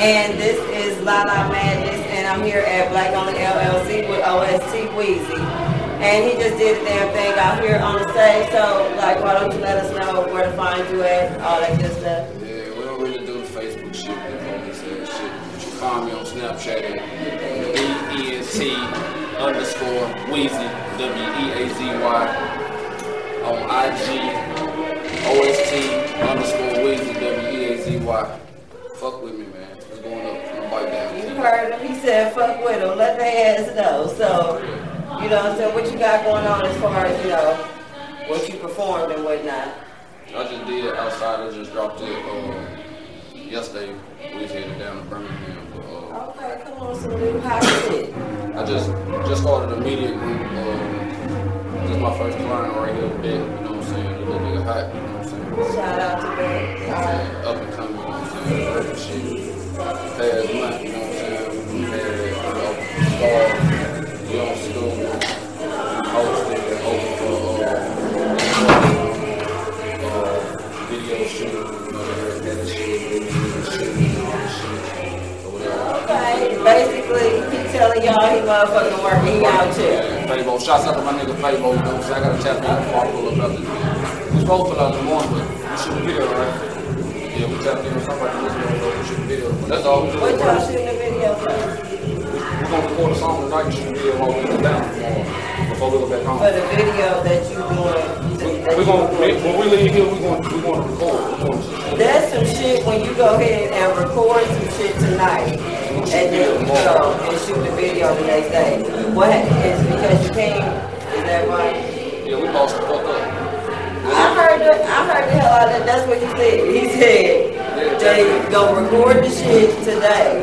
And this is La La Madness, and I'm here at Black Only LLC with OST Wheezy. And he just did a damn thing out here on the stage, so like, why don't you let us know where to find you at, all that good stuff. Yeah, we don't really do Facebook shit, ass shit. But you find me on Snapchat at E-E-N-T underscore Wheezy, W-E-A-Z-Y. On IG, OST underscore Wheezy, W-E-A-Z-Y. Fuck with me, man. Heard him, he said, fuck with him, let their ass know, so, you know what I'm saying, what you got going on as far as, you know, what you performed and whatnot. I just did it outside. I just dropped it uh, yesterday. We was headed down to Birmingham. But, uh, Okay, come on, some new hot shit. I just just started a media group. Uh, this is my first client right here. You know what I'm saying? The little nigga hot. You know what I'm saying? Shout out to Ben. You know what I'm saying? Up and coming. You know what I'm saying? Shit. Past month. Motherfucking working, he out here. Fabo, shouts out to my nigga Fabo, you know what I'm saying? I gotta tap in before I pull up out this. We pull out in the morning, but we shoot a video, right? Yeah, we tapped in with somebody this morning, so we shoot a video. But that's all we do. What y'all shooting the video for? We're gonna record a song tonight and shoot a video while we get down tomorrow, before we go back home. For the video that you doing. We're gonna, when we leave here, we're gonna, we're gonna record. We're gonna. That's some shit when you go ahead and record some shit tonight. And then you go and shoot the video the next day. What, is because you came, is that right? Yeah, we bossed the fuck up. I heard the, I heard the hell out of that. That's what he said. He said they go record the shit today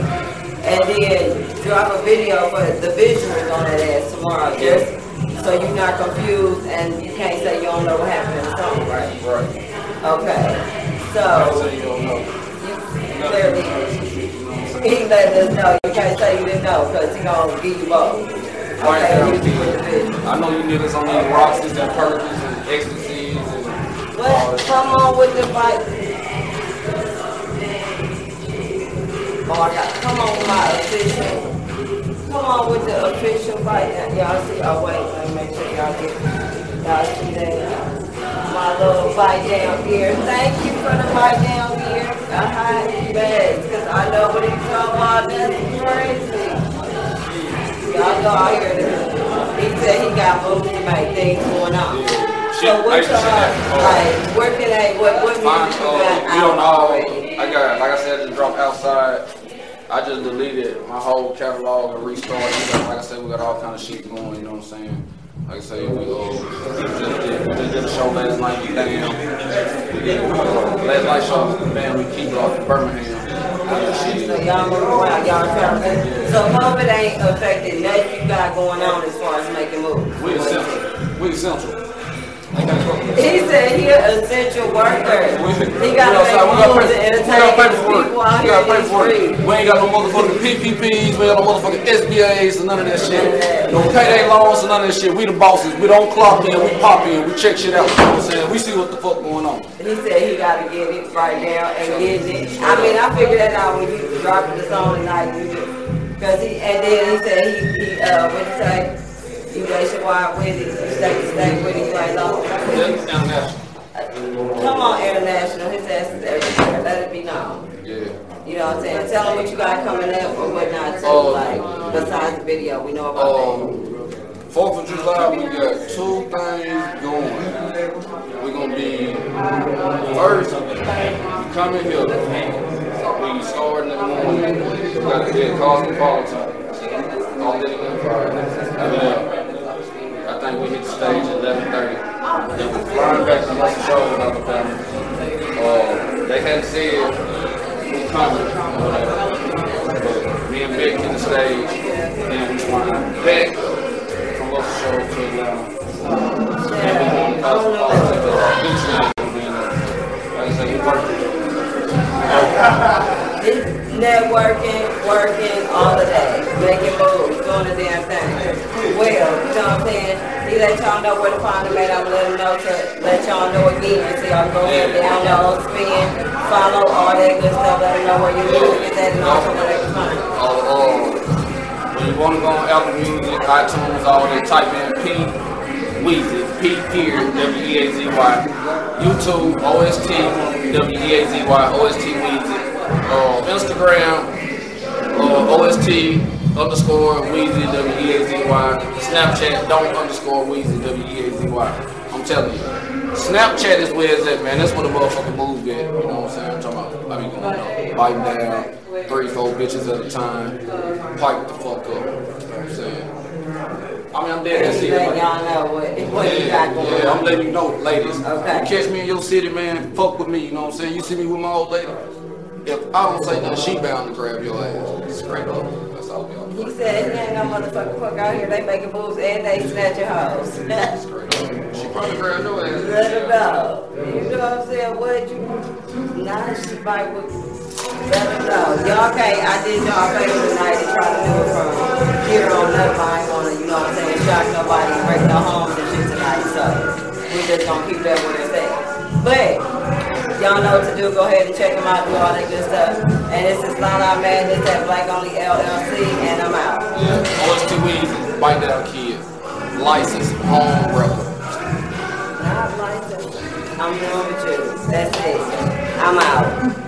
and then drop a video for the visuals on that ass tomorrow. Just so you're not confused and you can't say you don't know what happened in the song, right? Right. Okay. So you don't know. you clearly he let us know. You can't say you didn't know because he gonna give you both. Okay, now, you do the visual. I know you niggas on these Roxys and Perkins and Ecstasies and all What? that Come on with the fight. Oh, I got, come on with my official. Come on with the official fight. Now, Y'all see, oh wait, let me make sure y'all get, y'all see that. My little fight down here. Thank you for the fight down here. A hot beds, cause I know what he's talking about. That's crazy. Y'all know I hear this. He said he got make things going on. So what y'all, I- like, where can they, what, what Mine, music you uh, got out don't know. I got, like I said, I just dropped outside. I just deleted my whole catalog and restarted. Like I said, we got all kind of shit going. You know what I'm saying? Like I say, we uh, just did, a show last night in Damn. We did uh, last night show. We keep off in Birmingham. So y'all move around, y'all to, so COVID ain't affected nothing you got going on as far as making moves? We essential. We essential. Ain't that fucking- He said he an essential worker. He gotta We outside, we got make moves to paper- entertain we his people out here got in these paperwork. streets. We ain't got no motherfucking PPPs, we ain't got no motherfucking SBAs and none of that shit. No payday loans and none of that shit. We the bosses. We don't clock in, we pop in, we check shit out. You know what I'm saying? We see what the fuck going on. He said he gotta get it right now and get it. I mean, I figured that out when you dropped the song tonight, you just, cause he, and then he said he, he, uh, what he say? You nationwide with it, you stay, stay with it, you ain't low. That's international. Come on, international, his ass is everywhere, let it be known. Yeah. You know what I'm saying? Tell them what you got coming up or whatnot too, Oh. like, besides the video, we know about that. Um, Fourth of July, we got two things going. We're gonna be first coming here. We starting in the morning. We got to be at Cosmopolitan. All day Empire. And then I think we hit the stage at eleven thirty. Then we're flying back to Muscle Uh, they hadn't said who's coming or whatever. But me and Vic hit the stage. Then we back know to find them let them know to let y'all know again. So y'all go ahead, download, spin, follow, all that good stuff. Let them know where your music is at and also where they can find it. When you want to go on Apple Music, iTunes, all that, type in P Weezy, P period, W E A Z Y. YouTube, OST, W E A Z Y, OST Weezy. Uh, Instagram, uh, OST underscore Weezy, W E A Z Y. Snapchat, don't underscore Weezy, W E A Z Y. I'm telling you. Snapchat is where it's at, man. That's where the motherfucking moves get. You know what I'm saying? I'm talking about, I going up, biting down, three, four bitches at a time, pipe the fuck up. You know what I'm saying? I mean, I'm dead ass Just serious. letting like- y'all know what, what you got going yeah, I'm letting you know, ladies. Okay. You catch me in your city, man, fuck with me, you know what I'm saying? You see me with my old lady. If I don't say nothing, she bound to grab your ass. Straight up. That's all we all He said he ain't no motherfucking fuck out here. They making moves and they snatch your house. Straight up. She probably grabbed your ass. Let her know. You know what I'm saying? What you? Nah, she might would. Let her know. Y'all okay? I did y'all favor tonight to try to do it from here on up. I ain't gonna, you know what I'm saying, shock nobody break no homes and shit tonight. So we just gonna keep that where it's at. But y'all know what to do. Go ahead and check them out. Do all that good stuff. And this is La La Madness at Black Only LLC, and I'm out. Yeah. OST Weezy, bite down kid. License, home record. Not licensed. I'm doing with you. That's it. I'm out.